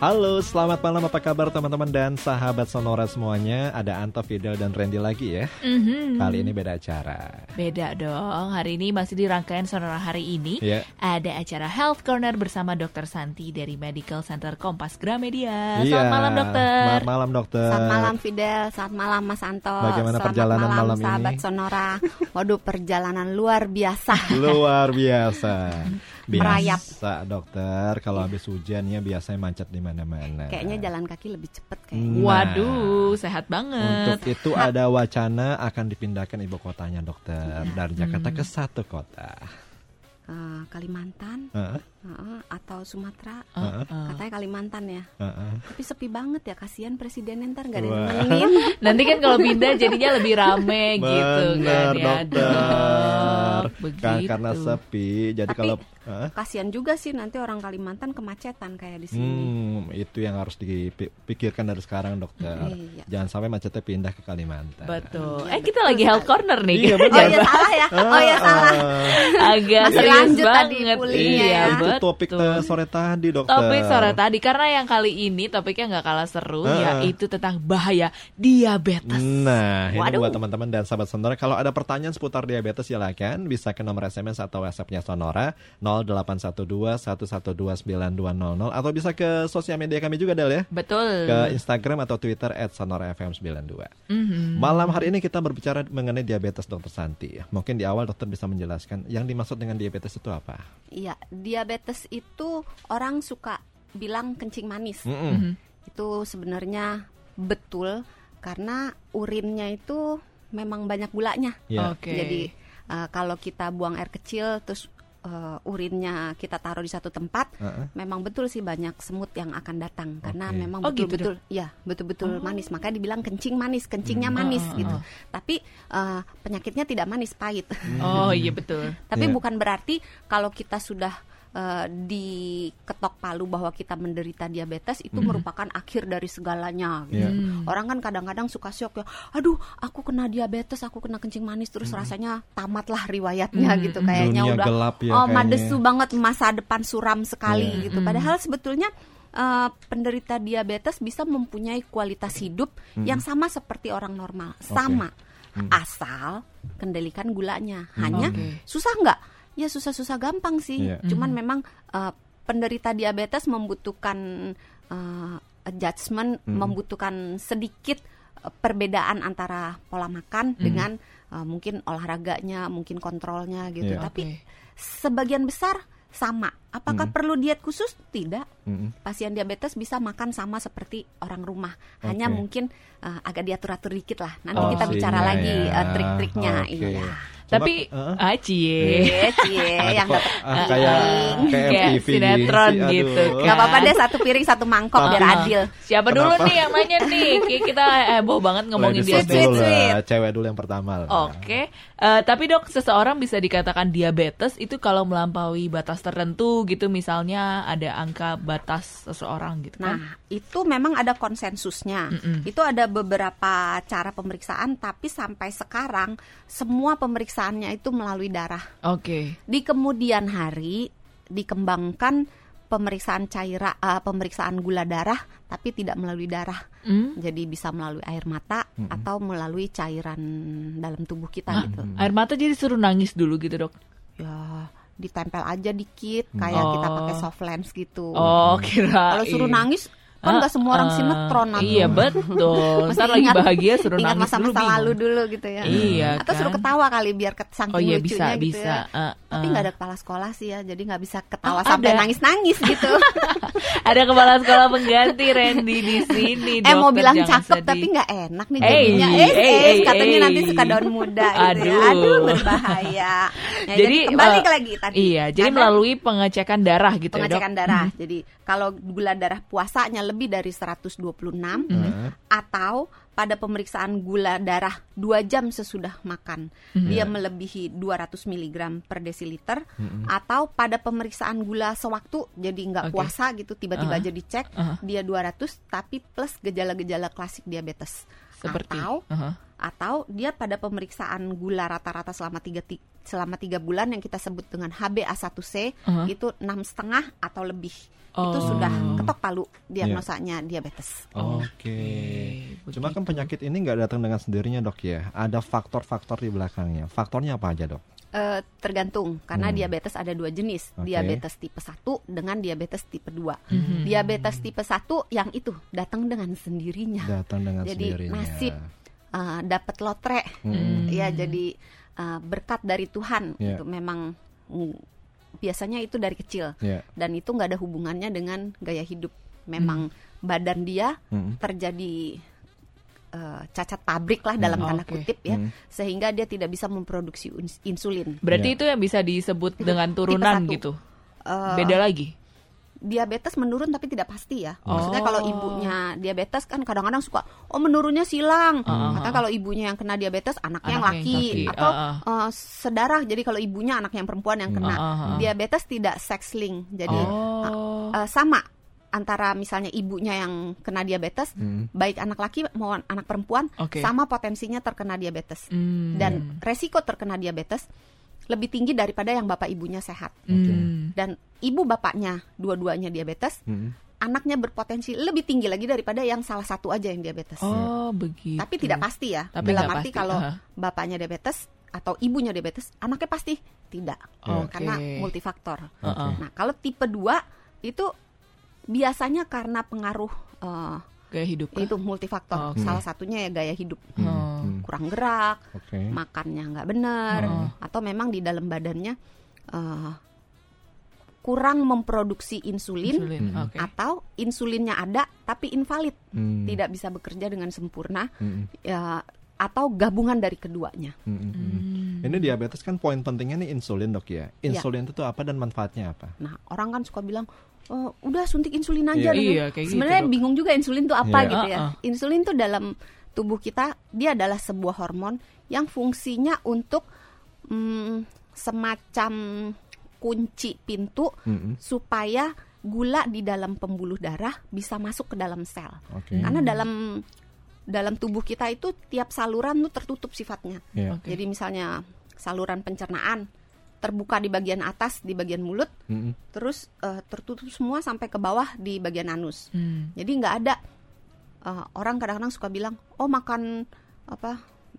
Halo, selamat malam. Apa kabar teman-teman dan sahabat Sonora semuanya? Ada Anto, Fidel, dan Randy lagi ya. Mhm. Kali ini beda acara. Beda dong. Hari ini masih di rangkaian sonora hari ini. Ya. Ada acara Health Corner bersama Dr. Santi dari Medical Center Kompas Gramedia. Iya. Selamat malam dokter. Selamat malam dokter. Selamat malam Fidel, selamat malam Mas Anto. Bagaimana Selamat perjalanan malam, malam ini? sahabat Sonora. Waduh, perjalanan luar biasa. Luar biasa. Merayap. Biasa dokter. Kalau habis hujan ya biasanya macet di mana-mana. Kayaknya jalan kaki lebih cepet kayaknya. Nah, Waduh, sehat banget. Untuk itu ada wacana akan dipindahkan ibu kotanya dokter dari Jakarta ke satu kota. Eh, Kalimantan Heeh, eh, atau Sumatera. heeh, Katanya Kalimantan ya. heeh. Tapi sepi banget ya, kasihan presidennya ntar gak ada nemenin. Nanti kan kalau pindah jadinya lebih rame gitu kan Bener, ya. dokter. Dok. Kan karena sepi. Jadi Tapi- kalau Hah? Kasihan juga sih nanti orang Kalimantan kemacetan kayak di sini. Hmm, itu yang harus dipikirkan dari sekarang dokter. Iya. Jangan sampai macetnya pindah ke Kalimantan. Betul. Iya, Eh kita betul lagi health corner nih. Iya, Oh iya salah ya. Oh iya salah. Agak Masih serius lanjut tadi banget. pulihnya Iya, ya. Itu betul. topik eh, sore tadi dokter. Topik sore tadi karena yang kali ini topiknya nggak kalah seru Heeh. yaitu tentang bahaya diabetes. Nah, ini Waduh. buat teman-teman dan sahabat Sonora. Kalau ada pertanyaan seputar diabetes silakan bisa ke nomor SMS atau WhatsApp-nya Sonora 0812 112 9200 atau bisa ke sosial media kami juga Del ya. Betul. Ke Instagram atau Twitter @sonorafm92. Mhm. Malam hari ini kita berbicara mengenai diabetes dokter Santi. Mungkin di awal dokter bisa menjelaskan yang dimaksud dengan diabetes itu apa? Iya, diabetes itu orang suka bilang kencing manis. Mm-mm. Mhm. Itu sebenarnya betul karena urinnya itu memang banyak gulanya. Ya. Oke. Jadi uh, kalau kita buang air kecil terus uh, urinnya kita taruh di satu tempat, Heeh. memang betul sih banyak semut yang akan datang karena memang Oh, gitu, betul-betul ya betul-betul manis. Makanya dibilang kencing manis, kencingnya Hmm. manis ah, gitu. ah. Tapi uh, penyakitnya tidak manis, pahit. Oh iya betul. Tapi Iya. bukan berarti kalau kita sudah uh, diketok palu bahwa kita menderita diabetes itu merupakan akhir dari segalanya. Gitu. Iya. Hmm. Orang kan kadang-kadang suka syok ya, aduh aku kena diabetes, aku kena kencing manis terus rasanya tamatlah riwayatnya Hmm, gitu hmm. kayaknya Dunia udah gelap ya oh kayaknya. madesu banget masa depan suram sekali Iya. gitu. Padahal sebetulnya uh, penderita diabetes bisa mempunyai kualitas hidup yang sama seperti orang normal, sama asal kendalikan gulanya. Hanya Oke. susah nggak? Ya susah-susah gampang sih. Iya. Cuman memang uh, penderita diabetes membutuhkan uh, adjustment, membutuhkan sedikit uh, perbedaan antara pola makan dengan uh, mungkin olahraganya, mungkin kontrolnya gitu. Iya. Tapi Oke. sebagian besar sama. Apakah perlu diet khusus? Tidak. Mm-mm. Pasien diabetes bisa makan sama seperti orang rumah. Hanya Oke. mungkin uh, agak diatur-atur dikit lah. Nanti Oh, kita bicara lagi ya. uh, trik-triknya. Oke. Iya. Tapi Heeh. ah cie. Cie, cie, yang dapat ah, kayak kayak MTV sinetron aduh. gitu kan. Gak apa-apa deh satu piring satu mangkok biar adil. Siapa dulu nih yang nanya nih? Kita heboh banget ngomongin Sweet, dulu lah, cewek dulu yang pertama lah. Oke, Eh, tapi dok, seseorang bisa dikatakan diabetes itu kalau melampaui batas tertentu gitu, misalnya ada angka batas seseorang gitu kan? Nah, itu memang ada konsensusnya. Mm-mm. Itu ada beberapa cara pemeriksaan, tapi sampai sekarang semua pemeriksaannya itu melalui darah. Oke, Di kemudian hari dikembangkan pemeriksaan cairan, eh, pemeriksaan gula darah, tapi tidak melalui darah. Hmm? Jadi bisa melalui air mata atau melalui cairan dalam tubuh kita Hah? gitu. air mata jadi suruh nangis dulu gitu dok? Ya, ditempel aja dikit, kayak kita Oh. pakai soft lens gitu. Oh kira. Kalau suruh nangis kan nggak semua orang sinetron atau Iya betul. Ntar lagi bahagia suruh ingat nangis masa-masa dulu. lalu dulu gitu ya. Iya, Atau suruh kan? ketawa kali biar ke saking Oh iya lucunya bisa gitu bisa. ya. Eh, Tapi eh. nggak ada kepala sekolah sih ya, jadi nggak bisa ketawa Oh, sampai ada. nangis-nangis gitu. Ada kepala sekolah pengganti Randy di sini. eh mau bilang cakep sedih. tapi nggak enak nih Eh, jadinya. eh, Eh, katanya eh. nanti suka daun muda gitu ya. Aduh. Aduh berbahaya. Ya, jadi, kembali eh, lagi tadi. Iya, jadi melalui pengecekan darah gitu ya, pengecekan darah. Jadi kalau gula darah puasanya lebih dari 126 Heeh. atau pada pemeriksaan gula darah dua jam sesudah makan dia melebihi 200 mg per desiliter atau pada pemeriksaan gula sewaktu jadi nggak Oke. puasa gitu tiba-tiba Aha. aja dicek Aha. dia 200 tapi plus gejala-gejala klasik diabetes Seperti. atau Aha. atau dia pada pemeriksaan gula rata-rata selama tiga ti- selama tiga bulan yang kita sebut dengan HbA1c Uh-huh. itu enam setengah atau lebih itu Oh. sudah ketok palu diagnosanya diabetes. Oke. Cuma kan begitu. penyakit ini nggak datang dengan sendirinya dok ya. Ada faktor-faktor di belakangnya. Faktornya apa aja dok? Eh, tergantung karena Hmm. diabetes ada dua jenis, Oke. diabetes tipe 1 dengan diabetes tipe 2. Mhm. Diabetes tipe 1 yang itu datang dengan sendirinya. Datang dengan Jadi sendirinya. nasib uh, dapat lotre Hmm. ya jadi uh, berkat dari Tuhan Ya. itu memang mm, biasanya itu dari kecil Ya. dan itu nggak ada hubungannya dengan gaya hidup memang badan dia Mm. terjadi uh, cacat pabrik lah dalam Hmm. tanda Oke. kutip ya Hmm. sehingga dia tidak bisa memproduksi ins- insulin Berarti Ya. itu yang bisa disebut dengan tipe turunan gitu. Uh, Beda lagi. diabetes menurun tapi tidak pasti ya. Oh. Maksudnya kalau ibunya diabetes kan kadang-kadang suka oh menurunnya silang. Makanya kalau ibunya yang kena diabetes anaknya yang Anaknya laki, yang laki, atau uh-uh. uh, sedarah. Jadi kalau ibunya anak yang perempuan yang kena. Uh-uh. Diabetes tidak sex link. Jadi Oh. uh, sama antara misalnya ibunya yang kena diabetes, Hmm. baik anak laki maupun anak perempuan Oke. sama potensinya terkena diabetes. Hmm. Dan resiko terkena diabetes lebih tinggi daripada yang bapak ibunya sehat. Hmm. Dan ibu bapaknya dua-duanya diabetes, Mm. anaknya berpotensi lebih tinggi lagi daripada yang salah satu aja yang diabetes. Oh, begitu. Tapi tidak pasti ya. Tapi Dalam arti pasti, kalau aha. bapaknya diabetes atau ibunya diabetes, anaknya pasti tidak. Oke. Karena multifaktor. Uh-uh. Nah, kalau tipe 2 itu biasanya karena pengaruh eh, Gaya hidup kah? itu multifaktor. Oke. Salah satunya ya gaya hidup. Hmm. Oh. Hmm. Kurang gerak, Oke. makannya nggak benar Oh. atau memang di dalam badannya eh, kurang memproduksi insulin, Insulin. Hmm. Oke. atau insulinnya ada tapi invalid, Hmm. tidak bisa bekerja dengan sempurna Hmm. ya atau gabungan dari keduanya. Hmm. Hmm. Hmm. Ini diabetes kan poin pentingnya nih insulin dok ya. Insulin itu apa dan manfaatnya apa? Nah, orang kan suka bilang Oh, udah suntik insulin aja Iya. dulu." Iya, kayak gitu, Sebenarnya Dok. bingung juga insulin itu apa Iya. gitu ya. Uh-uh. Insulin tuh dalam tubuh kita dia adalah sebuah hormon yang fungsinya untuk mm, semacam kunci pintu Hmm. supaya gula di dalam pembuluh darah bisa masuk ke dalam sel. Oke. Karena dalam dalam tubuh kita itu tiap saluran tuh tertutup sifatnya. Ya. Oke. Jadi misalnya saluran pencernaan terbuka di bagian atas di bagian mulut, Hmm. terus eh, tertutup semua sampai ke bawah di bagian anus. Hmm. Jadi nggak ada eh, orang kadang-kadang suka bilang, oh makan apa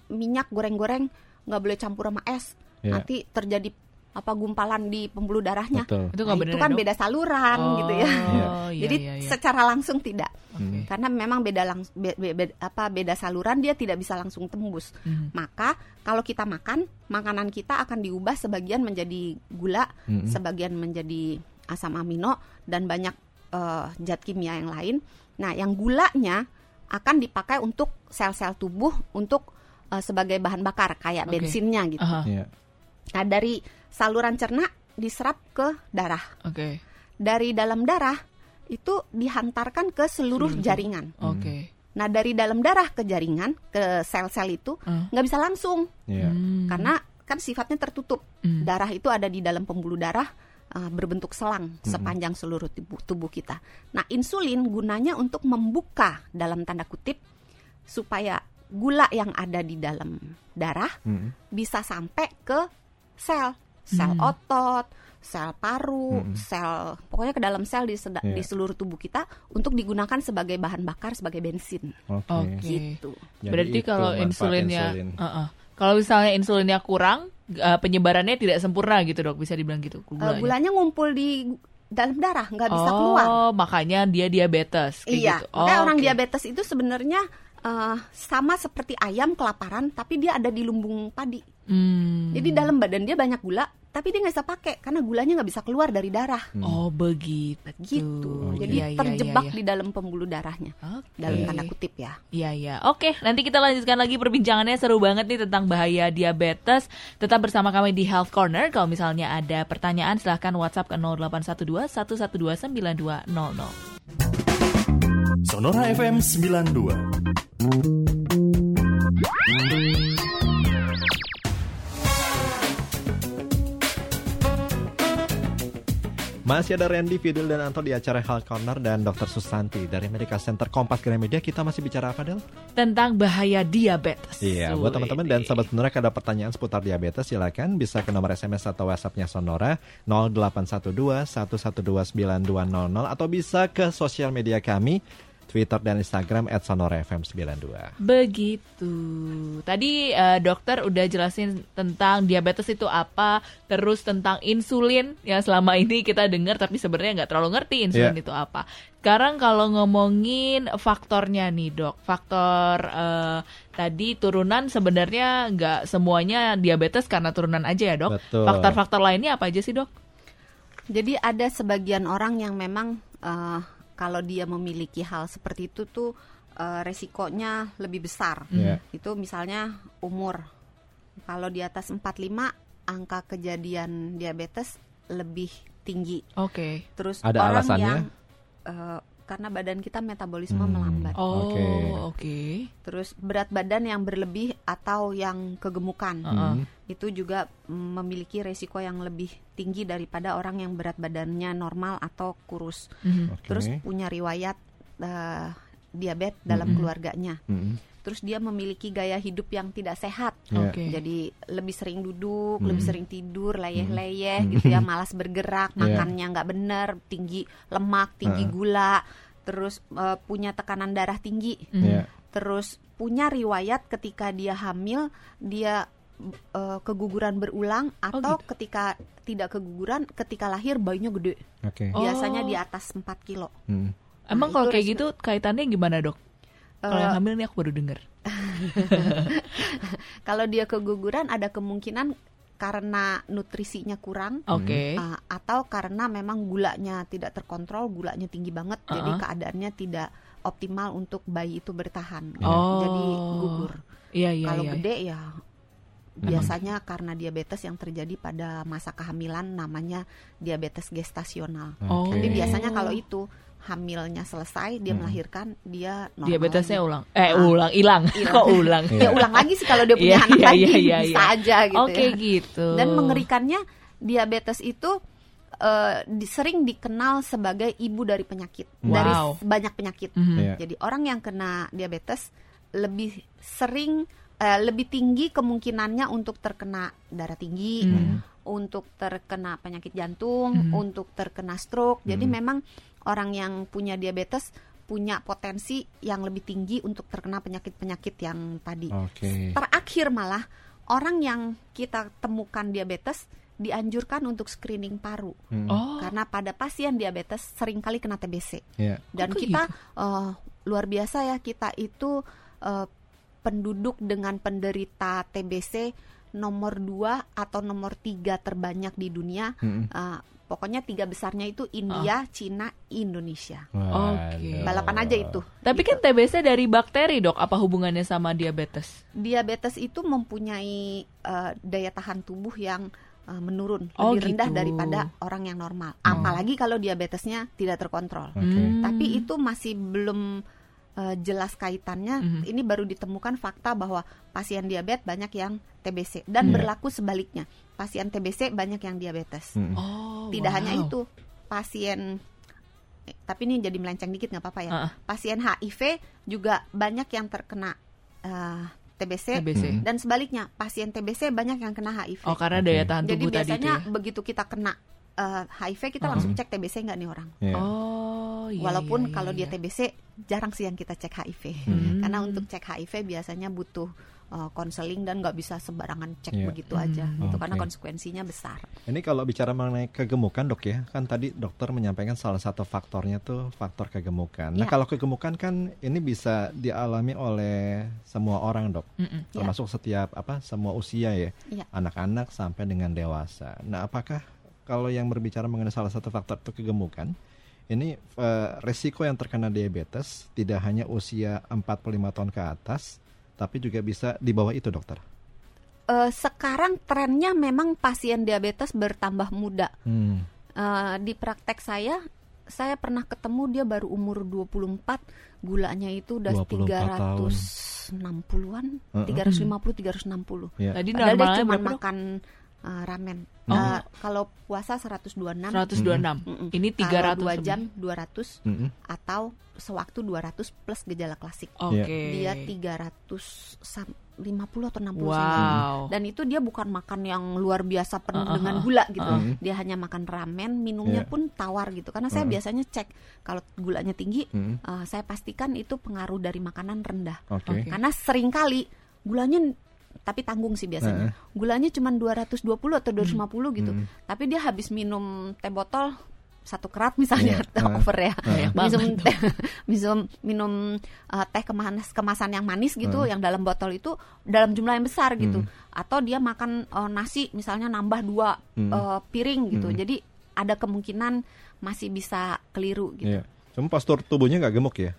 minyak goreng-goreng nggak boleh campur sama es, Ya. nanti terjadi apa gumpalan di pembuluh darahnya. Betul. Itu Nah, itu kan Dok? beda saluran Oh, gitu ya. iya, Jadi iya, iya. secara langsung tidak. Oke. Karena memang beda langs be- be- be- apa beda saluran dia tidak bisa langsung tembus. Hmm. Maka kalau kita makan, makanan kita akan diubah sebagian menjadi gula, Mm-mm. sebagian menjadi asam amino dan banyak eh, zat kimia yang lain. Nah, yang gulanya akan dipakai untuk sel-sel tubuh untuk eh, sebagai bahan bakar kayak Oke. bensinnya gitu. Aha, Ya. Nah, dari saluran cerna diserap ke darah. Oke. Dari dalam darah itu dihantarkan ke seluruh Seluruh jaringan. Oke. Nah, dari dalam darah ke jaringan, ke sel-sel itu Ah. nggak bisa langsung Ya. Hmm. karena kan sifatnya tertutup. Hmm. Darah itu ada di dalam pembuluh darah uh, berbentuk selang sepanjang seluruh tubuh, tubuh kita. Nah, insulin gunanya untuk membuka dalam tanda kutip supaya gula yang ada di dalam darah Hmm. bisa sampai ke sel, sel Hmm. otot, sel paru, Hmm. sel pokoknya ke dalam sel di, seda- Iya. di seluruh tubuh kita untuk digunakan sebagai bahan bakar sebagai bensin. Oke. Oke. Gitu. Jadi Berarti itu kalau insulinnya, insulin. Uh-uh. kalau misalnya insulinnya kurang, uh, penyebarannya tidak sempurna gitu dok, bisa dibilang gitu. Uh, Gulanya. gulanya ngumpul di dalam darah, nggak bisa oh, keluar. makanya dia diabetes. Kayak Iya, gitu. Oh, orang oke. diabetes itu sebenarnya uh, sama seperti ayam kelaparan, tapi dia ada di lumbung padi. Hmm. Jadi dalam badan dia banyak gula, tapi dia nggak bisa pakai karena gulanya nggak bisa keluar dari darah. Oh begitu. Gitu. Oh, Jadi Iya, iya, terjebak iya, di dalam pembuluh darahnya. Oke. Dalam tanda kutip ya. Iya iya. Oke, nanti kita lanjutkan lagi perbincangannya seru banget nih tentang bahaya diabetes. Tetap bersama kami di Health Corner. Kalau misalnya ada pertanyaan silahkan WhatsApp ke 0812 112 9200. Sonora FM 92. Masih ada Randy, Fidel, dan Anto di acara Health Corner dan Dr. Susanti dari Medical Center Kompas Gramedia. Kita masih bicara apa, Del? Tentang bahaya diabetes. Iya, buat teman-teman dan sahabat Sonora ada pertanyaan seputar diabetes silakan bisa ke nomor SMS atau WhatsApp-nya Sonora 0812 112 9200 atau bisa ke sosial media kami Twitter dan Instagram @sonorafm92. Begitu. Tadi uh, dokter udah jelasin tentang diabetes itu apa, terus tentang insulin yang selama ini kita dengar tapi sebenarnya nggak terlalu ngerti insulin Yeah. itu apa. Sekarang kalau ngomongin faktornya nih dok, faktor uh, tadi turunan sebenarnya nggak semuanya diabetes karena turunan aja ya dok. Faktor-faktor lainnya apa aja sih dok? Jadi ada sebagian orang yang memang eh, kalau dia memiliki hal seperti itu tuh eh, resikonya lebih besar. Iya. Itu misalnya umur. Kalau di atas 45 angka kejadian diabetes lebih tinggi. Oke. Terus Ada orang alasannya? yang eh, karena badan kita metabolisme Hmm. melambat. Oh, Oke. oke. Terus berat badan yang berlebih atau yang kegemukan. Heeh. Hmm. Itu juga mm, memiliki resiko yang lebih tinggi daripada orang yang berat badannya normal atau kurus. Mhm. Oke. Terus punya riwayat eh, diabetes dalam Mhm. keluarganya. Mm-mm. Terus dia memiliki gaya hidup yang tidak sehat. Iya. Oke. Jadi lebih sering duduk, Mhm. lebih sering tidur, leyeh-leyeh Mhm. gitu ya, malas bergerak, Iya. makannya nggak bener, tinggi lemak, tinggi Heeh. gula, terus eh, punya tekanan darah tinggi. Mhm. Iya. Terus punya riwayat ketika dia hamil dia eh, keguguran berulang atau gitu. ketika tidak keguguran ketika lahir bayinya gede. Oke. Oh. Biasanya di atas 4 kilo. Mm. Emang Nah, kalau itu kayak gitu kaitannya gimana dok? Kalau Eh, yang hamil nih aku baru denger. kalau dia keguguran ada kemungkinan karena nutrisinya kurang Oke. uh, atau karena memang gulanya tidak terkontrol, gulanya tinggi banget, jadi Uh-uh. keadaannya tidak optimal untuk bayi itu bertahan. Oh. Jadi gugur. Iya iya kalau iya. gede ya biasanya karena diabetes yang terjadi pada masa kehamilan namanya diabetes gestasional. Oh. Tapi Oke. biasanya kalau itu hamilnya selesai dia Hmm. melahirkan dia normal Diabetesnya lagi. ulang. Eh Ah. ulang, hilang. Kok ulang? Iya. ya ulang lagi sih kalau dia punya Iya, anak iya, lagi bisa iya. aja gitu Oke ya. gitu. Dan mengerikannya diabetes itu eh, di- sering dikenal sebagai ibu dari penyakit dari Wow. s- banyak penyakit. Mhm. Iya. Jadi orang yang kena diabetes lebih sering eh, lebih tinggi kemungkinannya untuk terkena darah tinggi, Mhm. untuk terkena penyakit jantung, Mhm. untuk terkena stroke. Jadi Mhm. memang orang yang punya diabetes punya potensi yang lebih tinggi untuk terkena penyakit-penyakit yang tadi. Oke. Terakhir malah orang yang kita temukan diabetes dianjurkan untuk screening paru Mm. Oh. karena pada pasien diabetes sering kali kena TBC Iya. dan Kok kita eh, luar biasa ya kita itu eh, penduduk dengan penderita TBC nomor 2 atau nomor tiga terbanyak di dunia Mm-mm. Eh, pokoknya tiga besarnya itu India, Cina, Indonesia Oke. Waduh. balapan aja itu Tapi kan TBC dari bakteri dok, apa hubungannya sama diabetes? diabetes itu mempunyai eh, daya tahan tubuh yang eh, menurun Oh, lebih rendah gitu. daripada orang yang normal. Hmm. Apalagi kalau diabetesnya tidak terkontrol. Oke. Hmm. Tapi itu masih belum eh, jelas kaitannya. Mhm. Ini baru ditemukan fakta bahwa pasien diabetes banyak yang TBC dan Iya. berlaku sebaliknya. Pasien TBC banyak yang diabetes. Mm. Oh, Tidak wow. hanya itu, pasien eh, tapi ini jadi melenceng dikit nggak apa-apa ya. Ah. Pasien HIV juga banyak yang terkena eh, TBC, TBC. Hmm. dan sebaliknya pasien TBC banyak yang kena HIV. Oh karena daya tahan Jadi tubuh tadi itu biasanya ya. begitu kita kena eh, HIV kita Hmm. langsung cek TBC nggak nih orang. Iya. Oh iya. Walaupun iya, kalau iya, dia iya. TBC jarang sih yang kita cek HIV. Hmm. Karena untuk cek HIV biasanya butuh konseling dan nggak bisa sembarangan cek Iya. begitu aja. Hmm. Itu karena konsekuensinya besar. Ini kalau bicara mengenai kegemukan dok ya, kan tadi dokter menyampaikan salah satu faktornya tuh faktor kegemukan. Nah Iya. kalau kegemukan kan ini bisa dialami oleh semua orang dok, Mm-mm. termasuk setiap apa semua usia ya, Iya. anak-anak sampai dengan dewasa. Nah apakah kalau yang berbicara mengenai salah satu faktor itu kegemukan, ini eh, resiko yang terkena diabetes tidak hanya usia 45 tahun ke atas, tapi juga bisa di bawah itu dokter. Eh, sekarang trennya memang pasien diabetes bertambah muda. Hmm. Eh, di praktek saya, saya pernah ketemu dia baru umur 24, gulanya itu udah 24 tahun. 360-an, Heeh. 350 360. Ya. Tadi Padahal dia cuma berapa dok? makan uh, ramen. Oh. Uh, kalau puasa 126. 126. Mm-mm. Ini Kalau 300 dua lebih. jam 200 Mm-mm. atau sewaktu 200 plus gejala klasik. Oke. Dia 350 atau 60 Wow. cm. Dan itu dia bukan makan yang luar biasa penuh Uh-uh. dengan gula gitu. Uh-uh. Dia hanya makan ramen, minumnya Iya. pun tawar gitu. Karena saya Uh-uh. biasanya cek kalau gulanya tinggi, Mm-mm. uh, saya pastikan itu pengaruh dari makanan rendah. Oke. Oke. Karena sering kali gulanya tapi tanggung sih biasanya. Gulanya cuma 220 atau 250 gitu. Hmm. Tapi dia habis minum teh botol satu kerat misalnya Iya. atau Uh. over ya. Banyak Minum teh, minum minum uh, teh kemasan kemasan yang manis gitu yang dalam botol itu dalam jumlah yang besar gitu. Atau dia makan uh, nasi misalnya nambah dua Hmm. uh, piring gitu. Hmm. Jadi ada kemungkinan masih bisa keliru gitu. Iya. Cuma postur tubuhnya nggak gemuk ya?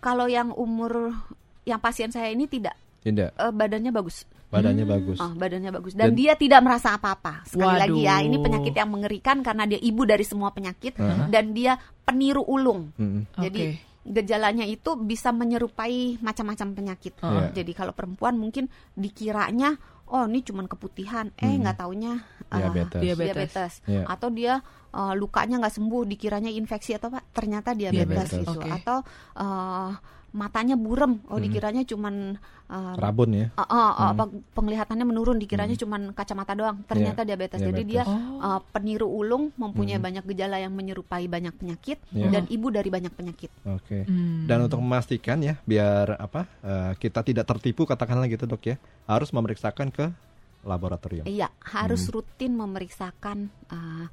Kalau yang umur yang pasien saya ini tidak Tidak. uh, badannya bagus. Badannya bagus. Oh, badannya bagus dan, Dan- dia tidak merasa apa-apa. Sekali Waduh. lagi ya, ini penyakit yang mengerikan karena dia ibu dari semua penyakit Uh-huh. dan dia peniru ulung. Mm-mm. Jadi Oke. gejalanya itu bisa menyerupai macam-macam penyakit. Iya. Jadi kalau perempuan mungkin dikiranya oh ini cuman keputihan, eh Hmm. nggak taunya uh, Diabetes. Diabetes. diabetes. Iya. Atau dia uh, lukanya nggak sembuh, dikiranya infeksi atau apa, ternyata diabetes, Diabetes. gitu. Oke. Atau uh, matanya burem, oh Hmm. dikiranya cuman uh, Rabun ya. Uh, uh, uh, apa penglihatannya menurun dikiranya cuman kacamata doang ternyata Iya, diabetes. jadi dia diabetes. Oh. uh, peniru ulung mempunyai Hmm. banyak gejala yang menyerupai banyak penyakit Iya. dan ibu dari banyak penyakit Oke. Hmm. Dan untuk memastikan ya, biar apa eh, kita tidak tertipu katakanlah gitu dok ya, harus memeriksakan ke laboratorium. iya harus Hmm. rutin memeriksakan uh,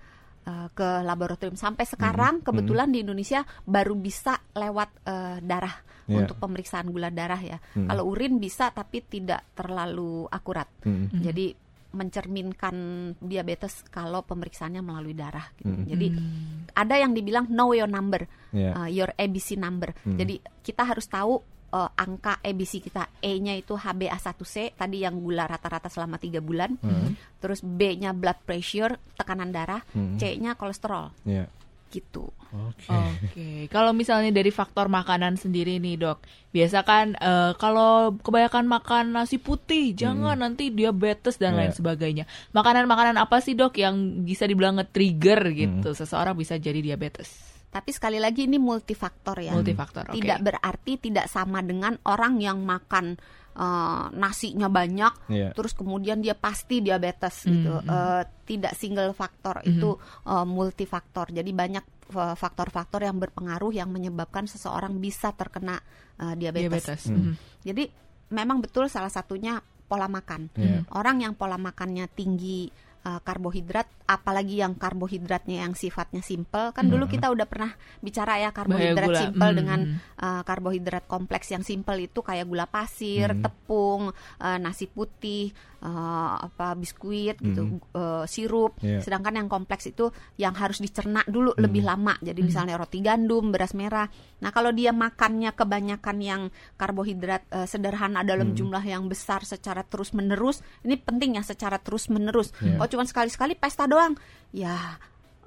uh, ke laboratorium sampai sekarang Hmm. kebetulan di Indonesia baru bisa lewat uh, darah Iya. untuk pemeriksaan gula darah ya Hmm. kalau urin bisa tapi tidak terlalu akurat. Hmm. jadi mencerminkan diabetes kalau pemeriksaannya melalui darah gitu. Hmm. jadi Hmm. ada yang dibilang know your number, Iya. uh, your ABC number. Hmm. Jadi kita harus tahu uh, angka ABC kita. E-nya itu HbA1c tadi yang gula rata-rata selama tiga bulan. Hmm. Terus B-nya blood pressure, tekanan darah. Hmm. C-nya kolesterol. Iya. Gitu. Oke. Oke, kalau misalnya dari faktor makanan sendiri nih dok, biasa kan eh, kalau kebanyakan makan nasi putih, jangan nanti diabetes dan lain Iya. sebagainya. Makanan-makanan apa sih dok yang bisa dibilang nge-trigger gitu, seseorang bisa jadi diabetes? Tapi sekali lagi ini multifaktor ya. Multifaktor, oke. Tidak berarti tidak sama dengan orang yang makan uh, nasinya banyak, Iya. terus kemudian dia pasti diabetes Hmm, gitu. hmm. Uh, tidak single faktor itu uh, multifaktor. Jadi banyak faktor-faktor yang berpengaruh yang menyebabkan seseorang bisa terkena uh, diabetes. Diabetes. Hmm. Mhm. Jadi memang betul salah satunya pola makan. Iya. Orang yang pola makannya tinggi uh, karbohidrat, apalagi yang karbohidratnya yang sifatnya simple, kan dulu kita udah pernah bicara ya karbohidrat Hmm. simple Hmm. dengan uh, karbohidrat kompleks yang simple itu kayak gula pasir, Hmm. tepung, uh, nasi putih, uh, apa biskuit gitu, uh, sirup. Iya. Sedangkan yang kompleks itu yang harus dicerna dulu lebih lama. Jadi misalnya roti gandum, beras merah. Nah, kalau dia makannya kebanyakan yang karbohidrat uh, sederhana dalam jumlah yang besar secara terus-menerus, ini penting ya secara terus-menerus. Iya. Kalau cuma sekali-sekali pesta doang, ya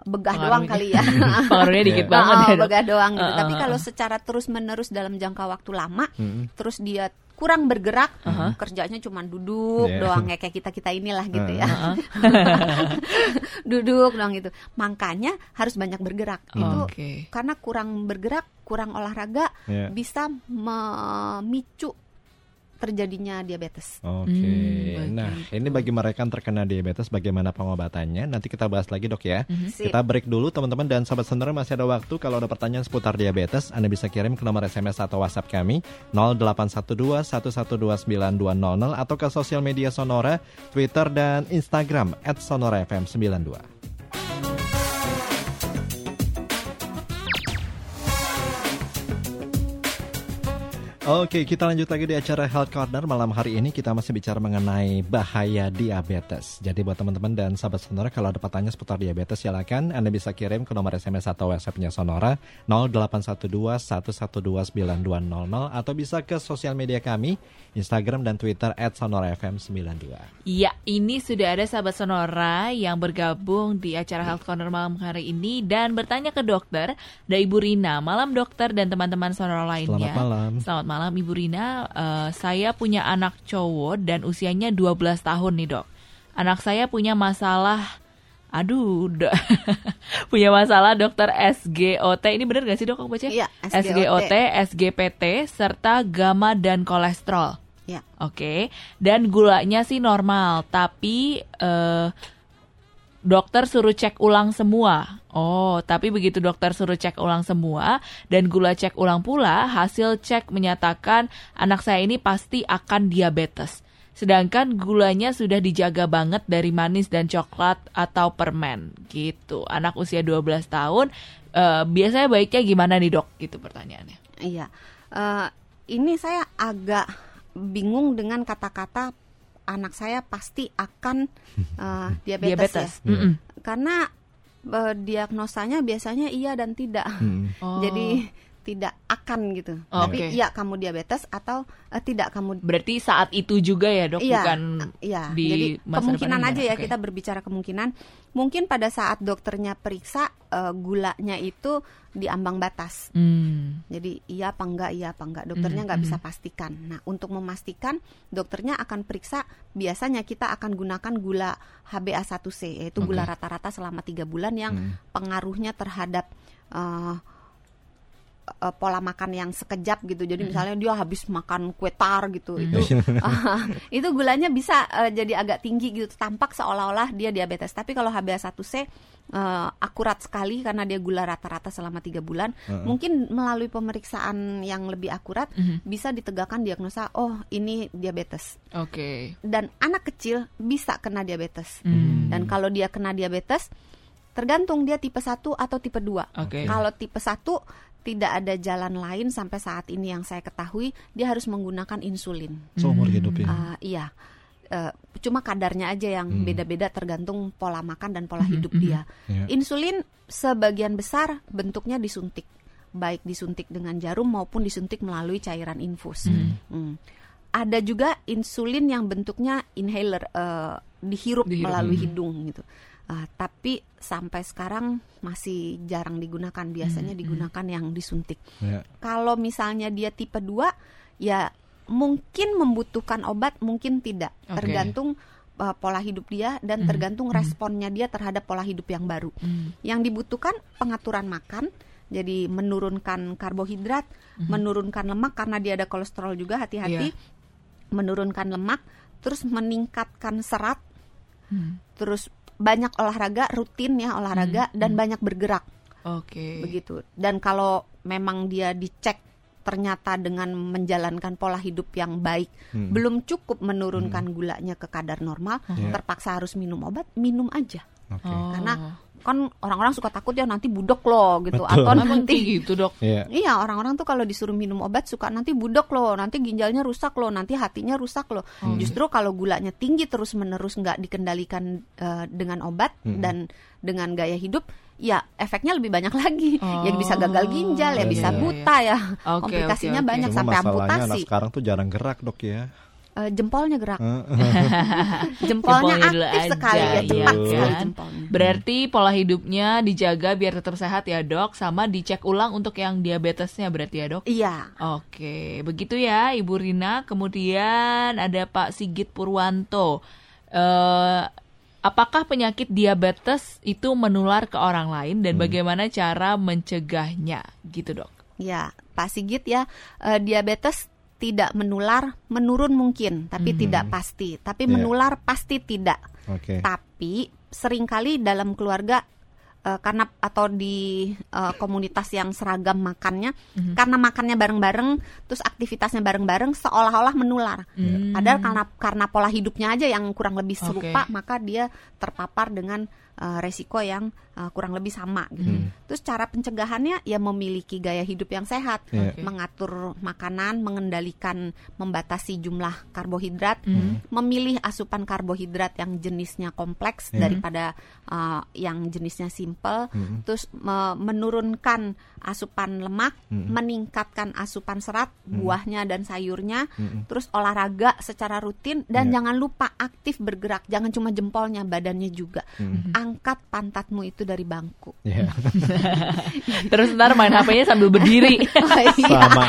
begah doang kali ya. Pengaruhnya dikit Iya. banget Oh, ya begah doang gitu. Uh, Tapi uh, kalau uh. secara terus-menerus dalam jangka waktu lama, Mm-mm. terus dia kurang bergerak, Uh-huh. kerjanya cuma duduk Iya. doang ya kayak kita kita inilah gitu ya, Uh-uh. duduk doang gitu. Makanya harus banyak bergerak. Itu Oke. karena kurang bergerak, kurang olahraga Iya. bisa memicu terjadinya diabetes. Oke. Hmm, nah, ini bagi mereka yang terkena diabetes bagaimana pengobatannya? Nanti kita bahas lagi, Dok ya. Sip. Kita break dulu teman-teman dan sahabat sendiri masih ada waktu kalau ada pertanyaan seputar diabetes Anda bisa kirim ke nomor SMS atau WhatsApp kami 0812 1129200 atau ke sosial media Sonora, Twitter dan Instagram @sonorafm92. Oke, kita lanjut lagi di acara Health Corner malam hari ini kita masih bicara mengenai bahaya diabetes. Jadi buat teman-teman dan sahabat Sonora kalau ada pertanyaan seputar diabetes silakan Anda bisa kirim ke nomor SMS atau WhatsApp-nya Sonora 0812 1129200 atau bisa ke sosial media kami Instagram dan Twitter @sonorafm92. Iya, ini sudah ada sahabat Sonora yang bergabung di acara Health Corner malam hari ini dan bertanya ke dokter. Ada Ibu Rina, malam dokter dan teman-teman Sonora lainnya. Selamat malam. Selamat malam Ibu Rina. Eh, saya punya anak cowok dan usianya 12 tahun nih dok. Anak saya punya masalah Aduh, udah punya masalah dokter SGOT. Ini bener gak sih dok aku baca? Iya, SGOT, SGOT. SGPT, serta gamma dan kolesterol. Ya. Oke, dan gulanya sih normal, tapi eh, dokter suruh cek ulang semua. Oh, tapi begitu dokter suruh cek ulang semua dan gula cek ulang pula, hasil cek menyatakan anak saya ini pasti akan diabetes. Sedangkan gulanya sudah dijaga banget dari manis dan coklat atau permen gitu. Anak usia 12 tahun, eh, biasanya baiknya gimana nih dok? Gitu pertanyaannya. Iya, Eh, ini saya agak bingung dengan kata-kata anak saya pasti akan eh, diabetes, Diabetes. ya. Mm-mm. Karena eh, diagnosanya biasanya iya dan tidak. Hmm. Oh. Jadi tidak akan gitu. Oh, Tapi oke. iya kamu diabetes atau eh, tidak kamu Berarti saat itu juga ya dok, Iya, bukan iya. di Jadi masa kemungkinan depan aja ya Oke. kita berbicara kemungkinan. Mungkin pada saat dokternya periksa eh, gulanya itu di ambang batas. Hmm. Jadi iya apa enggak, iya apa enggak. Dokternya Mhm, nggak bisa mhm. pastikan. Nah untuk memastikan dokternya akan periksa. Biasanya kita akan gunakan gula HbA1c yaitu gula Oke. rata-rata selama tiga bulan yang Hmm. pengaruhnya terhadap eh, eh, pola makan yang sekejap gitu. Jadi misalnya dia habis makan kue tar gitu, itu ah, itu gulanya bisa eh, jadi agak tinggi gitu, tampak seolah-olah dia diabetes. Tapi kalau HbA1c eh, akurat sekali karena dia gula rata-rata selama tiga bulan, Heeh. mungkin melalui pemeriksaan yang lebih akurat Mhm. bisa ditegakkan diagnosa, oh ini diabetes. Oke. Dan anak kecil bisa kena diabetes. Hmm. Dan kalau dia kena diabetes, tergantung dia tipe 1 atau tipe 2. Oke. Kalau tipe 1 tidak ada jalan lain sampai saat ini yang saya ketahui, dia harus menggunakan insulin. Seumur hidup ya. Ah, iya. Eh, cuma kadarnya aja yang Hmm. beda-beda tergantung pola makan dan pola Mhm, hidup mhm. dia. Iya. Insulin sebagian besar bentuknya disuntik, baik disuntik dengan jarum maupun disuntik melalui cairan infus. Hmm. Hmm. Ada juga insulin yang bentuknya inhaler, eh, dihirup, Dihirup. melalui Hmm. hidung gitu. Ah, tapi sampai sekarang masih jarang digunakan. Biasanya Hmm, digunakan yang disuntik. Ya. Kalau misalnya dia tipe 2, ya mungkin membutuhkan obat, mungkin tidak. Oke. Tergantung uh, pola hidup dia dan Mhm, tergantung mhm. responnya dia terhadap pola hidup yang baru. Hmm. Yang dibutuhkan pengaturan makan, jadi menurunkan karbohidrat, Mhm. menurunkan lemak karena dia ada kolesterol juga, hati-hati. Iya. Menurunkan lemak, terus meningkatkan serat, Hmm. terus banyak olahraga, rutin ya olahraga Mhm, dan mhm. banyak bergerak Oke. begitu. Dan kalau memang dia dicek ternyata dengan menjalankan pola hidup yang baik Hmm. belum cukup menurunkan gulanya ke kadar normal, Iya. terpaksa harus minum obat, minum aja. Oke. Oh. Karena Kan orang-orang suka takut ya nanti budok loh gitu Betul. atau nanti gitu dok. Iya. Iya orang-orang tuh kalau disuruh minum obat suka nanti budok loh, nanti ginjalnya rusak loh, nanti hatinya rusak loh. Hmm. Justru kalau gulanya tinggi terus menerus nggak dikendalikan eh, dengan obat Hmm. dan dengan gaya hidup, ya efeknya lebih banyak lagi. Oh. Ya bisa gagal ginjal, ya Iya, bisa iya, iya. buta ya. Oke, Komplikasinya oke, oke. banyak Cuma sampai amputasi. sekarang tuh jarang gerak dok ya. Eh, jempolnya gerak, jempolnya Jempolnya aktif aja, sekali ya, iya cepat kan? sekali jempolnya. Berarti pola hidupnya dijaga biar tetap sehat ya dok, sama dicek ulang untuk yang diabetesnya berarti ya dok. Iya. Oke, begitu ya Ibu Rina. Kemudian ada Pak Sigit Purwanto. Eh, apakah penyakit diabetes itu menular ke orang lain dan bagaimana cara mencegahnya? Gitu dok. Ya, Pak Sigit ya, eh, diabetes tidak menular, menurun mungkin, tapi Mhm. tidak pasti. Tapi Iya. menular pasti tidak. Oke. Tapi sering kali dalam keluarga eh, karena atau di eh, komunitas yang seragam makannya, Mhm. karena makannya bareng-bareng, terus aktivitasnya bareng-bareng, seolah-olah menular. Hmm. Padahal karena karena pola hidupnya aja yang kurang lebih serupa, maka dia terpapar dengan eh, resiko yang eh, kurang lebih sama. Gitu. Hmm. Terus cara pencegahannya ya memiliki gaya hidup yang sehat, Iya. Oke. mengatur makanan, mengendalikan, membatasi jumlah karbohidrat, Hmm. memilih asupan karbohidrat yang jenisnya kompleks Iya. daripada uh, yang jenisnya simpel. simple, Mm-mm. terus me- menurunkan asupan lemak, Mm-mm. meningkatkan asupan serat buahnya dan sayurnya, Mm-mm. terus olahraga secara rutin dan Iya. jangan lupa aktif bergerak, jangan cuma jempolnya, badannya juga. Mm. Angkat pantatmu itu dari bangku. Iya. Terus ntar main HP-nya sambil berdiri. Sama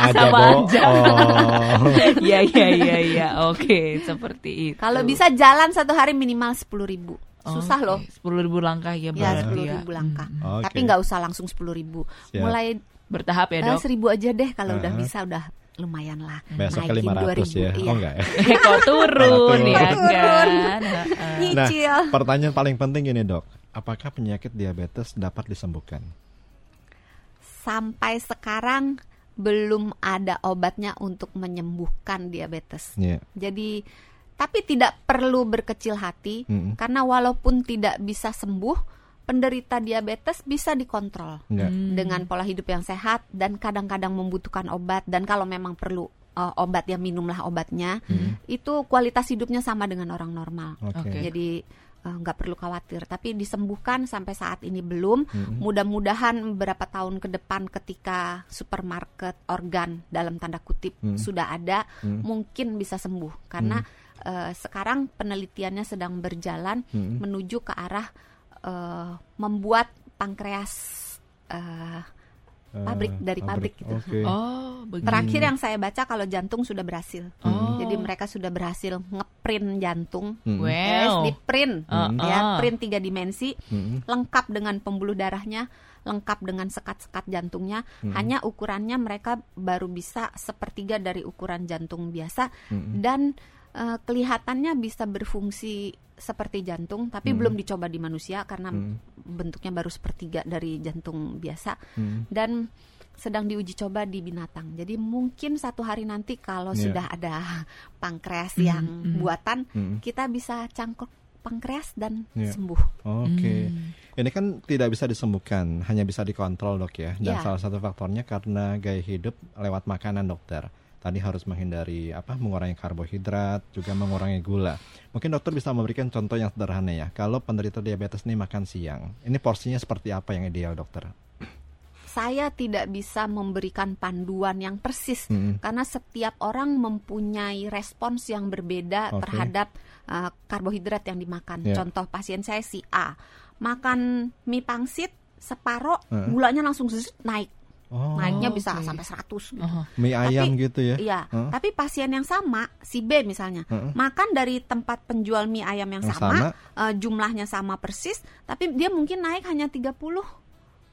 aja, Sama Bo. aja. Oh. Iya iya iya iya. Oke, seperti itu. Kalau bisa jalan satu hari minimal sepuluh ribu. Susah Oke, loh. Sepuluh ribu langkah ya Ya berarti sepuluh ya. ribu langkah. Oke. Tapi nggak usah langsung sepuluh ribu. Siap. Mulai Bertahap ya eh, dok. seribu aja deh kalau udah Uh-huh. bisa udah lumayan lah. Besok ke Naikin 500 ya. 2000, iya. Oh enggak ya? Kok turun Turun. ya Turun. kan? Heeh. Nah, pertanyaan paling penting ini, Dok. Apakah penyakit diabetes dapat disembuhkan? Sampai sekarang belum ada obatnya untuk menyembuhkan diabetes. Iya. Jadi tapi tidak perlu berkecil hati Mm-mm. karena walaupun tidak bisa sembuh, penderita diabetes bisa dikontrol Enggak. Hmm. dengan pola hidup yang sehat dan kadang-kadang membutuhkan obat dan kalau memang perlu uh, obat ya minumlah obatnya. Itu kualitas hidupnya sama dengan orang normal. Oke. Jadi uh, nggak perlu khawatir. Tapi disembuhkan sampai saat ini belum. Mm-mm. Mudah-mudahan beberapa tahun ke depan ketika supermarket organ dalam tanda kutip Mm. sudah ada, Mm. mungkin bisa sembuh. Karena uh, sekarang penelitiannya sedang berjalan Mm. menuju ke arah uh, membuat pankreas uh, pabrik dari pabrik gitu. Oke. Oh, begitu. Terakhir yang saya baca kalau jantung sudah berhasil. Oh. Jadi mereka sudah berhasil ngeprint jantung. Mm. Yes, Wow. di print, Uh-uh. ya print tiga dimensi, Mm. lengkap dengan pembuluh darahnya, lengkap dengan sekat-sekat jantungnya. Hanya ukurannya mereka baru bisa sepertiga dari ukuran jantung biasa Mm. dan eh, kelihatannya bisa berfungsi seperti jantung, tapi Mm. belum dicoba di manusia karena Mm. bentuknya baru sepertiga dari jantung biasa Mm. dan sedang diuji coba di binatang. Jadi mungkin satu hari nanti kalau Iya. sudah ada pankreas Hmm, yang hmm. buatan, Mm. kita bisa cangkuk pankreas dan Iya. sembuh. Oke. Hmm. Ini kan tidak bisa disembuhkan, hanya bisa dikontrol dok ya. Dan Ya. salah satu faktornya karena gaya hidup lewat makanan dokter. Tadi harus menghindari apa? Mengurangi karbohidrat, juga mengurangi gula. Mungkin dokter bisa memberikan contoh yang sederhana ya. Kalau penderita diabetes ini makan siang, ini porsinya seperti apa yang ideal dokter? Saya tidak bisa memberikan panduan yang persis Mm. karena setiap orang mempunyai respons yang berbeda Oke. terhadap uh, karbohidrat yang dimakan. Ya. Contoh pasien saya si A makan mie pangsit separoh Heeh. gulanya langsung naik. Oh, Naiknya bisa sampai 100 gitu. Oh. mie ayam Tapi- gitu ya? Iya, Heeh. tapi pasien yang sama, si B misalnya, Heeh. makan dari tempat penjual mie ayam yang, Yang sama, sama. eh, jumlahnya sama persis, tapi dia mungkin naik hanya 30.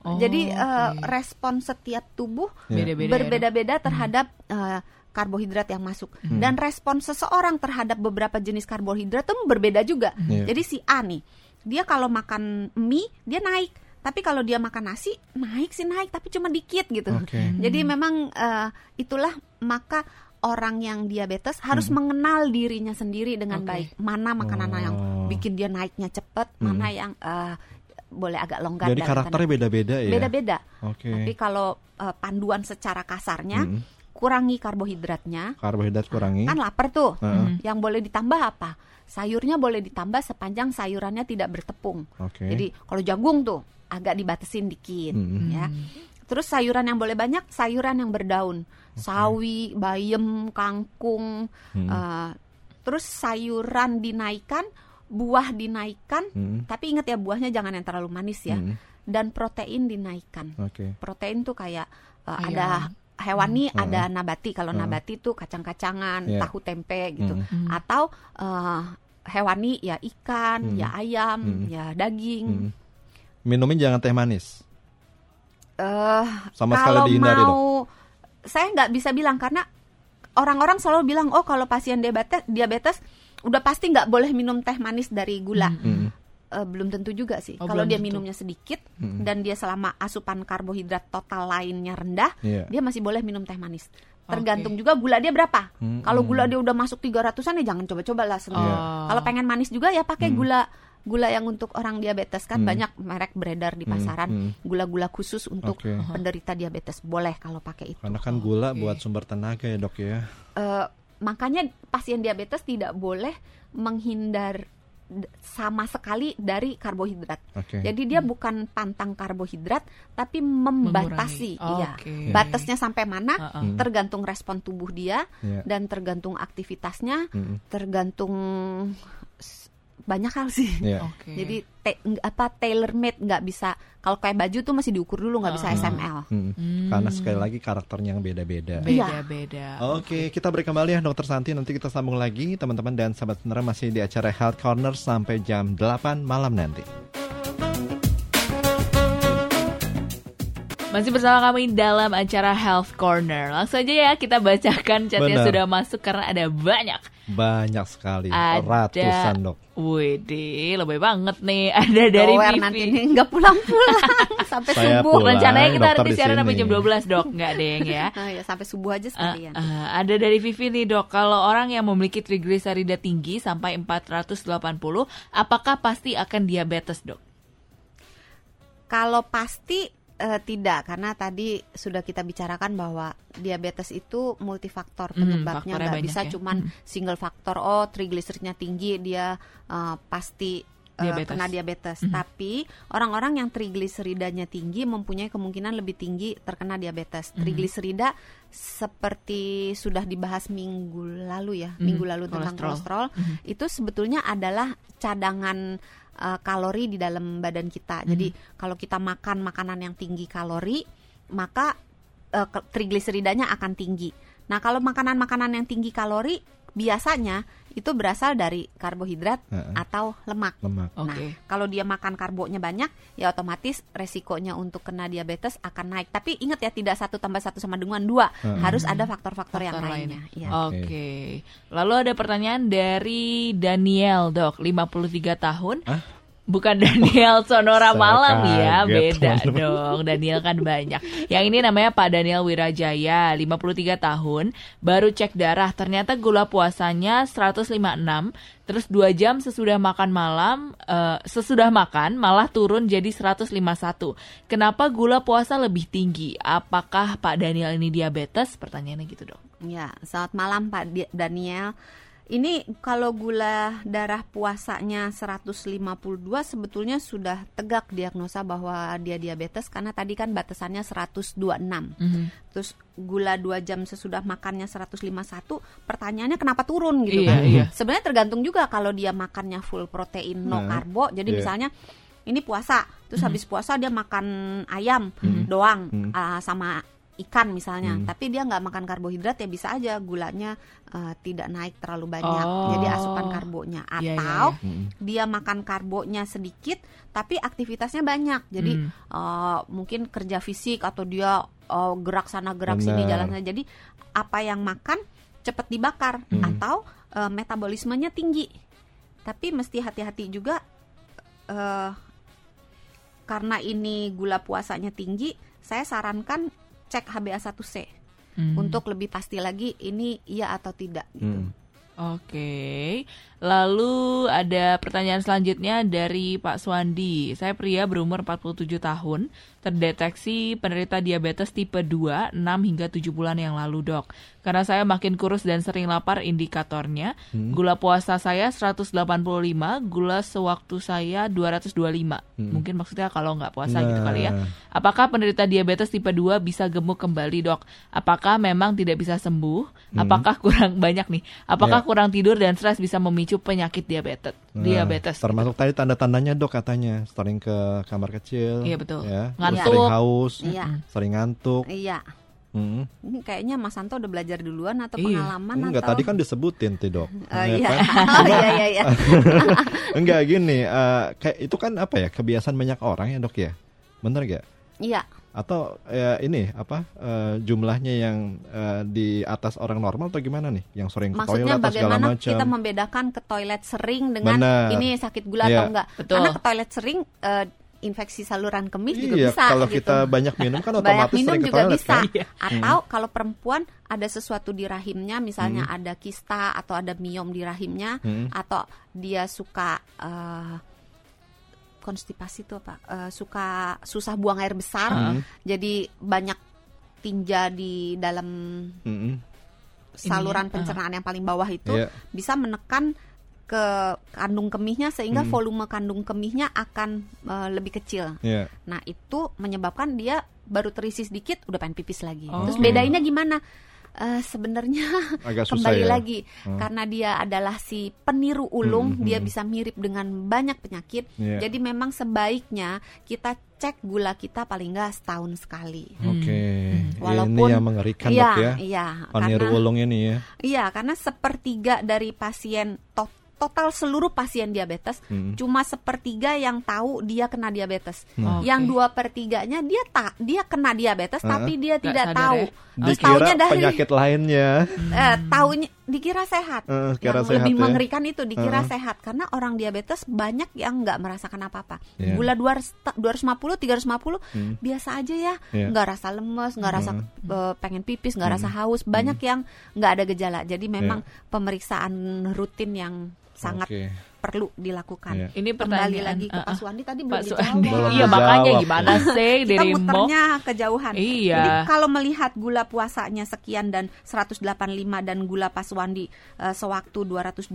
Oh, Jadi eh, oke. respon setiap tubuh Ya. beda-beda. ya, berbeda-beda terhadap eh, karbohidrat yang masuk Hmm. dan respon seseorang terhadap beberapa jenis karbohidrat itu berbeda juga. Iya. Jadi si A nih, dia kalau makan mie dia naik, tapi kalau dia makan nasi naik sih naik, tapi cuma dikit gitu. Oke. Jadi memang eh, itulah maka orang yang diabetes harus mengenal dirinya sendiri dengan Oke. baik. Mana makanan Oh. yang bikin dia naiknya cepat, mana yang eh, boleh agak longgar. Jadi karakternya beda-beda ya? beda-beda. Oke. Tapi kalau eh, panduan secara kasarnya, Mm. kurangi karbohidratnya. Karbohidrat kurangi. Kan lapar tuh. Heeh. Yang boleh ditambah apa? Sayurnya boleh ditambah sepanjang sayurannya tidak bertepung. Oke. Jadi kalau jagung tuh agak dibatesin dikit Mm-mm. ya. Terus sayuran yang boleh banyak, sayuran yang berdaun, sawi, bayam, kangkung. Mm. eh, terus sayuran dinaikkan, buah dinaikkan. Mm. Tapi ingat ya buahnya jangan yang terlalu manis ya. Mm. Dan protein dinaikkan. Oke. Protein tuh kayak Ayam. ada hewani, Hmm. ada nabati. Kalau Hmm. nabati tuh kacang-kacangan, Iya. tahu tempe gitu. Mm. Hmm. Atau eh, hewani ya ikan, Hmm. ya ayam, Hmm. ya daging. Mm. Minumin jangan teh manis. eh Sama kalau sekali dihindari mau saya nggak bisa bilang karena orang-orang selalu bilang oh kalau pasien diabetes diabetes udah pasti nggak boleh minum teh manis dari gula Mm. Eh, belum tentu juga sih Oh, kalau dia tentu. minumnya sedikit Mm. dan dia selama asupan karbohidrat total lainnya rendah Iya. dia masih boleh minum teh manis tergantung juga gula dia berapa Mm, kalau gula dia udah masuk 300an ya jangan coba-coba lah semua Iya. Oh. kalau pengen manis juga ya pakai Mm. gula gula yang untuk orang diabetes kan Mm. banyak merek beredar di pasaran mm. gula-gula khusus untuk Oke. penderita diabetes boleh kalau pakai itu. Karena kan gula Oke. buat sumber tenaga ya dok ya. Eh, makanya pasien diabetes tidak boleh menghindar sama sekali dari karbohidrat. Oke. Jadi dia bukan pantang karbohidrat tapi membatasi. Mengurangi. Iya. Oke. Batasnya sampai mana? Heeh. Hmm. Tergantung respon tubuh dia Iya. dan tergantung aktivitasnya, Mm-mm. tergantung s- banyak hal sih. Iya. Oke. Jadi te- apa tailor made nggak bisa kalau kayak baju tuh masih diukur dulu nggak bisa Ah. SML. Mm-mm. Hmm. Karena sekali lagi karakternya yang beda-beda. Beda-beda. Oke, kita break kembali ya Dokter Santi. Nanti kita sambung lagi teman-teman dan sahabat sebenarnya masih di acara Health Corner sampai jam 8 malam nanti. Masih bersama kami dalam acara Health Corner. Langsung aja ya kita bacakan chat yang sudah masuk karena ada banyak. Banyak sekali, Ada. ratusan dok. Widih, lebih banget nih. Ada dari Vivi. nanti ini nggak pulang-pulang sampai Saya subuh. pulang. Rencananya kita di siaran sampai jam 12 dok, nggak deng ya. Ya sampai subuh aja sekalian. eh, ada dari Vivi nih dok, kalau orang yang memiliki trigliserida tinggi sampai 480, apakah pasti akan diabetes dok? Kalau pasti eh, tidak karena tadi sudah kita bicarakan bahwa diabetes itu multifaktor Hmm, penyebabnya nggak banyak bisa ya. cuman Hmm. single faktor oh trigliseridnya tinggi dia eh, pasti eh, Diabetes. kena diabetes Mhm. tapi orang-orang yang trigliseridanya tinggi mempunyai kemungkinan lebih tinggi terkena diabetes Mhm. trigliserida seperti sudah dibahas minggu lalu ya Mhm, minggu lalu tentang kolesterol. kolesterol itu sebetulnya adalah cadangan uh, kalori di dalam badan kita. Mhm. Jadi kalau kita makan makanan yang tinggi kalori, maka uh, trigliseridanya akan tinggi. Nah, kalau makanan-makanan yang tinggi kalori biasanya itu berasal dari karbohidrat Heeh. atau lemak. Lemak. Oke. Nah, kalau dia makan karbonya banyak, ya otomatis resikonya untuk kena diabetes akan naik. Tapi ingat ya, tidak satu tambah satu sama dengan dua. Hmm. Harus ada faktor-faktor yang lainnya. lainnya. Ya. Oke. Lalu ada pertanyaan dari Daniel, Dok, 53 tahun. Hah? Bukan Daniel Sonora Saya Malam ya, beda dong. Daniel kan banyak. Yang ini namanya Pak Daniel Wirajaya, 53 tahun, baru cek darah, ternyata gula puasanya 156, terus 2 jam sesudah makan malam, eh, sesudah makan malah turun jadi 151. Kenapa gula puasa lebih tinggi? Apakah Pak Daniel ini diabetes? Pertanyaannya gitu dong. Ya, selamat malam Pak Daniel. Ini kalau gula darah puasanya 152 sebetulnya sudah tegak diagnosa bahwa dia diabetes karena tadi kan batasannya 126. Mhm. Terus gula 2 jam sesudah makannya 151, pertanyaannya kenapa turun gitu Iya, kan? iya. Sebenarnya tergantung juga kalau dia makannya full protein no Nah, karbo. Jadi iya. misalnya ini puasa, terus habis puasa dia makan ayam doang Hmm. ah, sama ikan misalnya, Hmm. tapi dia nggak makan karbohidrat ya bisa aja gulanya eh, tidak naik terlalu banyak, Oh. jadi asupan karbonya. Iya, iya, Atau iya. Mm-mm. dia makan karbonya sedikit, tapi aktivitasnya banyak, jadi Hmm. eh, mungkin kerja fisik atau dia eh, gerak sana gerak sini Benar. jalan sana, jadi apa yang makan cepat dibakar Hmm. atau eh, metabolismenya tinggi, tapi mesti hati-hati juga. eh karena ini gula puasanya tinggi, saya sarankan cek HbA1c Hmm. untuk lebih pasti lagi ini iya atau tidak gitu. Mm. Oke, lalu ada pertanyaan selanjutnya dari Pak Swandi. Saya pria berumur 47 tahun, terdeteksi penderita diabetes tipe 2 6 hingga 7 bulan yang lalu, Dok. Karena saya makin kurus dan sering lapar indikatornya, Hmm. gula puasa saya 185, gula sewaktu saya 225. Hmm. Mungkin maksudnya kalau nggak puasa gitu kali ya. Nah. Apakah penderita diabetes tipe 2 bisa gemuk kembali, Dok? Apakah memang tidak bisa sembuh? Apakah kurang banyak nih? Apakah Ya. kurang tidur dan stres bisa memicu penyakit diabetes? Nah, diabetes. Termasuk tadi tanda-tandanya dok katanya sering ke kamar kecil. Iya, betul. Ya, Ngantuk. Sering haus, Iya. sering ngantuk. Iya. Mm. Ini kayaknya Mas Santo udah belajar duluan atau Iya. pengalaman Enggak atau tadi kan disebutin tuh dok. Oh Ya iya. kan? Oh iya iya iya. Enggak gini, eh, kayak itu kan apa ya kebiasaan banyak orang ya dok ya, bener gak? Iya. Atau ya, ini apa eh, jumlahnya yang eh, di atas orang normal atau gimana nih? Yang sering ke Maksudnya toilet atau segala bagaimana macam? kita membedakan ke toilet sering dengan Benar. ini sakit gula Iya. atau enggak? Betul. Karena ke toilet sering eh, infeksi saluran kemih juga Iya, bisa kalau gitu. kita banyak minum kan banyak otomatis minum sering ke juga toilet bisa. kan? Iya. Atau kalau perempuan ada sesuatu di rahimnya, misalnya Hmm. ada kista atau ada miom di rahimnya, Hmm. atau dia suka eh, konstipasi itu apa? Eh, suka susah buang air besar, Hmm. jadi banyak tinja di dalam Mm-mm. saluran Ininya, pencernaan yang paling bawah itu Iya. bisa menekan ke kandung kemihnya sehingga Hmm. volume kandung kemihnya akan eh, lebih kecil. Iya. Nah, itu menyebabkan dia baru terisi sedikit udah pengen pipis lagi. Oh. Terus bedainnya gimana? Eh, sebenarnya kembali ya. lagi Hmm. karena dia adalah si peniru ulung, Hmm, dia hmm. bisa mirip dengan banyak penyakit. Iya. Jadi memang sebaiknya kita cek gula kita paling nggak setahun sekali. Oke. Hmm. Walaupun- ini yang mengerikan Iya, dok ya. iya. Peniru Karena- ulung ini ya. Iya, karena sepertiga dari pasien to- total seluruh pasien diabetes Hmm. cuma sepertiga yang tahu dia kena diabetes. Nah. Oke. Yang dua pertiganya dia tak dia kena diabetes Heeh. tapi dia tidak tahu. ya? Terus Dikira dari penyakit lainnya. eh, taunya dikira sehat. Eh, kira yang sehat lebih ya. mengerikan itu dikira Heeh. sehat karena orang diabetes banyak yang nggak merasakan apa-apa. Iya. Gula 200 250 350 Hmm. biasa aja ya, Iya. nggak rasa lemes, nggak rasa Hmm. eh, pengen pipis, nggak Hmm. rasa haus. Banyak yang nggak ada gejala. Jadi memang Iya. pemeriksaan rutin yang sangat Oke. perlu dilakukan. Iya. Ini Kembali lagi ke uh, Pak uh. Suwandi tadi Pak belum Suwandi. dijawab. Iya, Belum makanya gimana sih kita muternya kejauhan. Iya. Jadi kalau melihat gula puasanya sekian dan 185 dan gula Paswandi eh, sewaktu 225,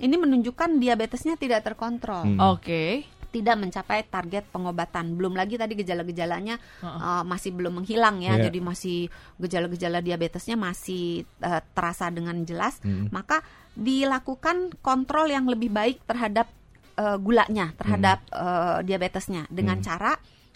ini menunjukkan diabetesnya tidak terkontrol. Hmm. Oke. Tidak mencapai target pengobatan. Belum lagi tadi gejala-gejalanya Heeh. eh, masih belum menghilang ya. Iya. Jadi masih gejala-gejala diabetesnya masih eh, terasa dengan jelas. Hmm. Maka dilakukan kontrol yang lebih baik terhadap eh, gulanya, terhadap eh, diabetesnya dengan Hmm. cara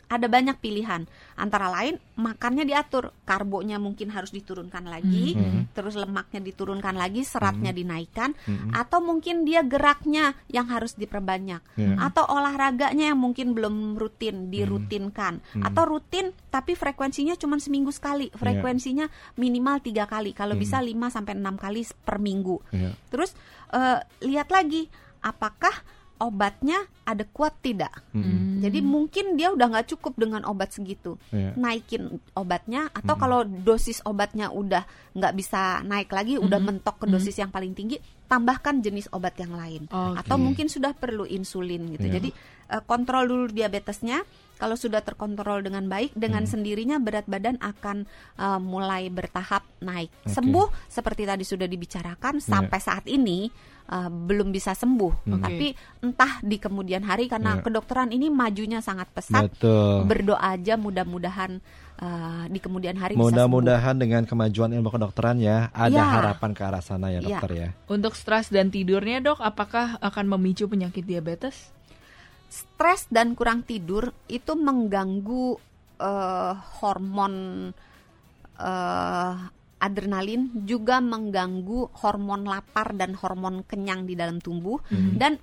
ada banyak pilihan. Antara lain makannya diatur, karbonya mungkin harus diturunkan lagi, Hmm. terus lemaknya diturunkan lagi, seratnya dinaikkan, Hmm. atau mungkin dia geraknya yang harus diperbanyak, Iya. atau olahraganya yang mungkin belum rutin dirutinkan, Hmm. atau rutin tapi frekuensinya cuma seminggu sekali, frekuensinya minimal tiga kali, kalau Hmm. bisa 5 sampai enam kali per minggu. Iya. Terus eh, lihat lagi apakah obatnya ada kuat tidak. Hmm. Jadi mungkin dia udah nggak cukup dengan obat segitu. Iya. Naikin obatnya atau Hmm. kalau dosis obatnya udah nggak bisa naik lagi, udah Hmm. mentok ke dosis yang paling tinggi, tambahkan jenis obat yang lain. Oke. Atau mungkin sudah perlu insulin gitu. Iya. Jadi eh, kontrol dulu diabetesnya. Kalau sudah terkontrol dengan baik, dengan Hmm. sendirinya berat badan akan eh, mulai bertahap naik. Oke. Sembuh seperti tadi sudah dibicarakan sampai saat ini eh, belum bisa sembuh. Hmm. Tapi entah di kemudian hari karena Iya. kedokteran ini majunya sangat pesat. Betul. Berdoa aja mudah-mudahan eh, di kemudian hari bisa sembuh. Mudah-mudahan dengan kemajuan ilmu kedokteran ya ada Iya. harapan ke arah sana ya Iya. dokter ya. Untuk stres dan tidurnya dok, apakah akan memicu penyakit diabetes? Stres dan kurang tidur itu mengganggu eh, hormon eh, adrenalin, juga mengganggu hormon lapar dan hormon kenyang di dalam tubuh Hmm. dan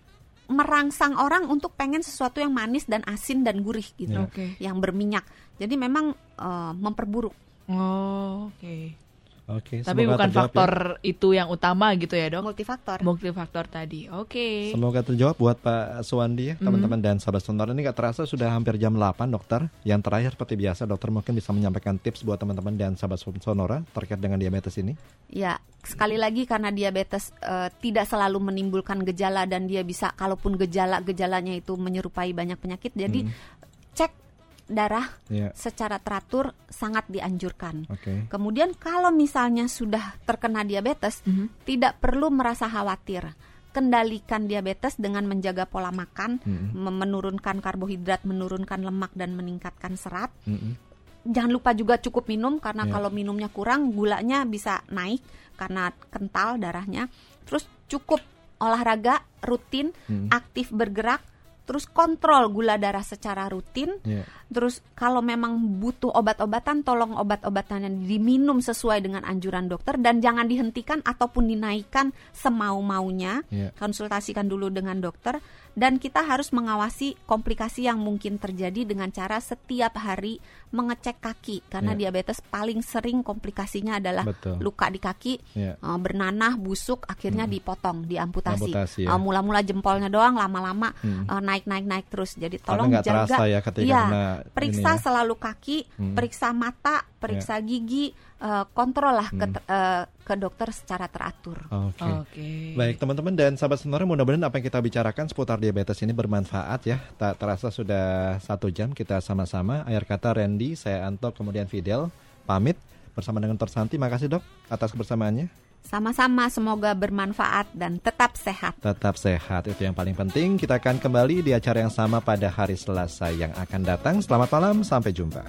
merangsang orang untuk pengen sesuatu yang manis dan asin dan gurih gitu, Iya. Oke. yang berminyak. Jadi memang eh, memperburuk. Oh, oke. Oke. Tapi semoga bukan terjawab ya. faktor itu yang utama gitu ya dok? Multifaktor. Multifaktor tadi. Oke. Semoga terjawab buat Pak Suwandi ya, Mhm. teman-teman dan sahabat sonora. Ini nggak terasa sudah hampir jam 8 dokter. Yang terakhir seperti biasa dokter mungkin bisa menyampaikan tips buat teman-teman dan sahabat sonora terkait dengan diabetes ini. Ya, sekali lagi karena diabetes eh, tidak selalu menimbulkan gejala dan dia bisa kalaupun gejala-gejalanya itu menyerupai banyak penyakit, jadi Hmm. cek darah Ya, secara teratur sangat dianjurkan. oke. Kemudian kalau misalnya sudah terkena diabetes, Mhm. tidak perlu merasa khawatir. Kendalikan diabetes dengan menjaga pola makan, Mm-mm. mem- menurunkan karbohidrat, menurunkan lemak dan meningkatkan serat. Mm-mm. Jangan lupa juga cukup minum karena Ya. kalau minumnya kurang gulanya bisa naik karena kental darahnya. Terus cukup olahraga rutin, Mm. aktif bergerak, terus kontrol gula darah secara rutin. Ya. Terus kalau memang butuh obat-obatan, tolong obat-obatannya diminum sesuai dengan anjuran dokter dan jangan dihentikan ataupun dinaikkan semau-maunya. Ya. Konsultasikan dulu dengan dokter dan kita harus mengawasi komplikasi yang mungkin terjadi dengan cara setiap hari mengecek kaki karena Ya. diabetes paling sering komplikasinya adalah Betul. luka di kaki, Ya. eh, bernanah, busuk, akhirnya dipotong, diamputasi. Amputasi, ya. Eh, Mula-mula jempolnya doang, lama-lama Hmm. eh, naik-naik-naik terus. Jadi tolong jaga. terasa ya ketika Iya, kena periksa ini ya. selalu kaki, Hmm. periksa mata, periksa gigi, eh, kontrol lah ke, Hmm. eh, ke dokter secara teratur. Oke. Oke. Baik teman-teman dan sahabat sonora mudah-mudahan apa yang kita bicarakan seputar diabetes ini bermanfaat ya. Tak terasa sudah satu jam kita sama-sama. Akhir kata Randy, saya Anto, kemudian Fidel pamit bersama dengan Dr. Santi. Makasih dok atas kebersamaannya. Sama-sama semoga bermanfaat dan tetap sehat. Tetap sehat, itu yang paling penting. Kita akan kembali di acara yang sama pada hari Selasa yang akan datang. Selamat malam, sampai jumpa.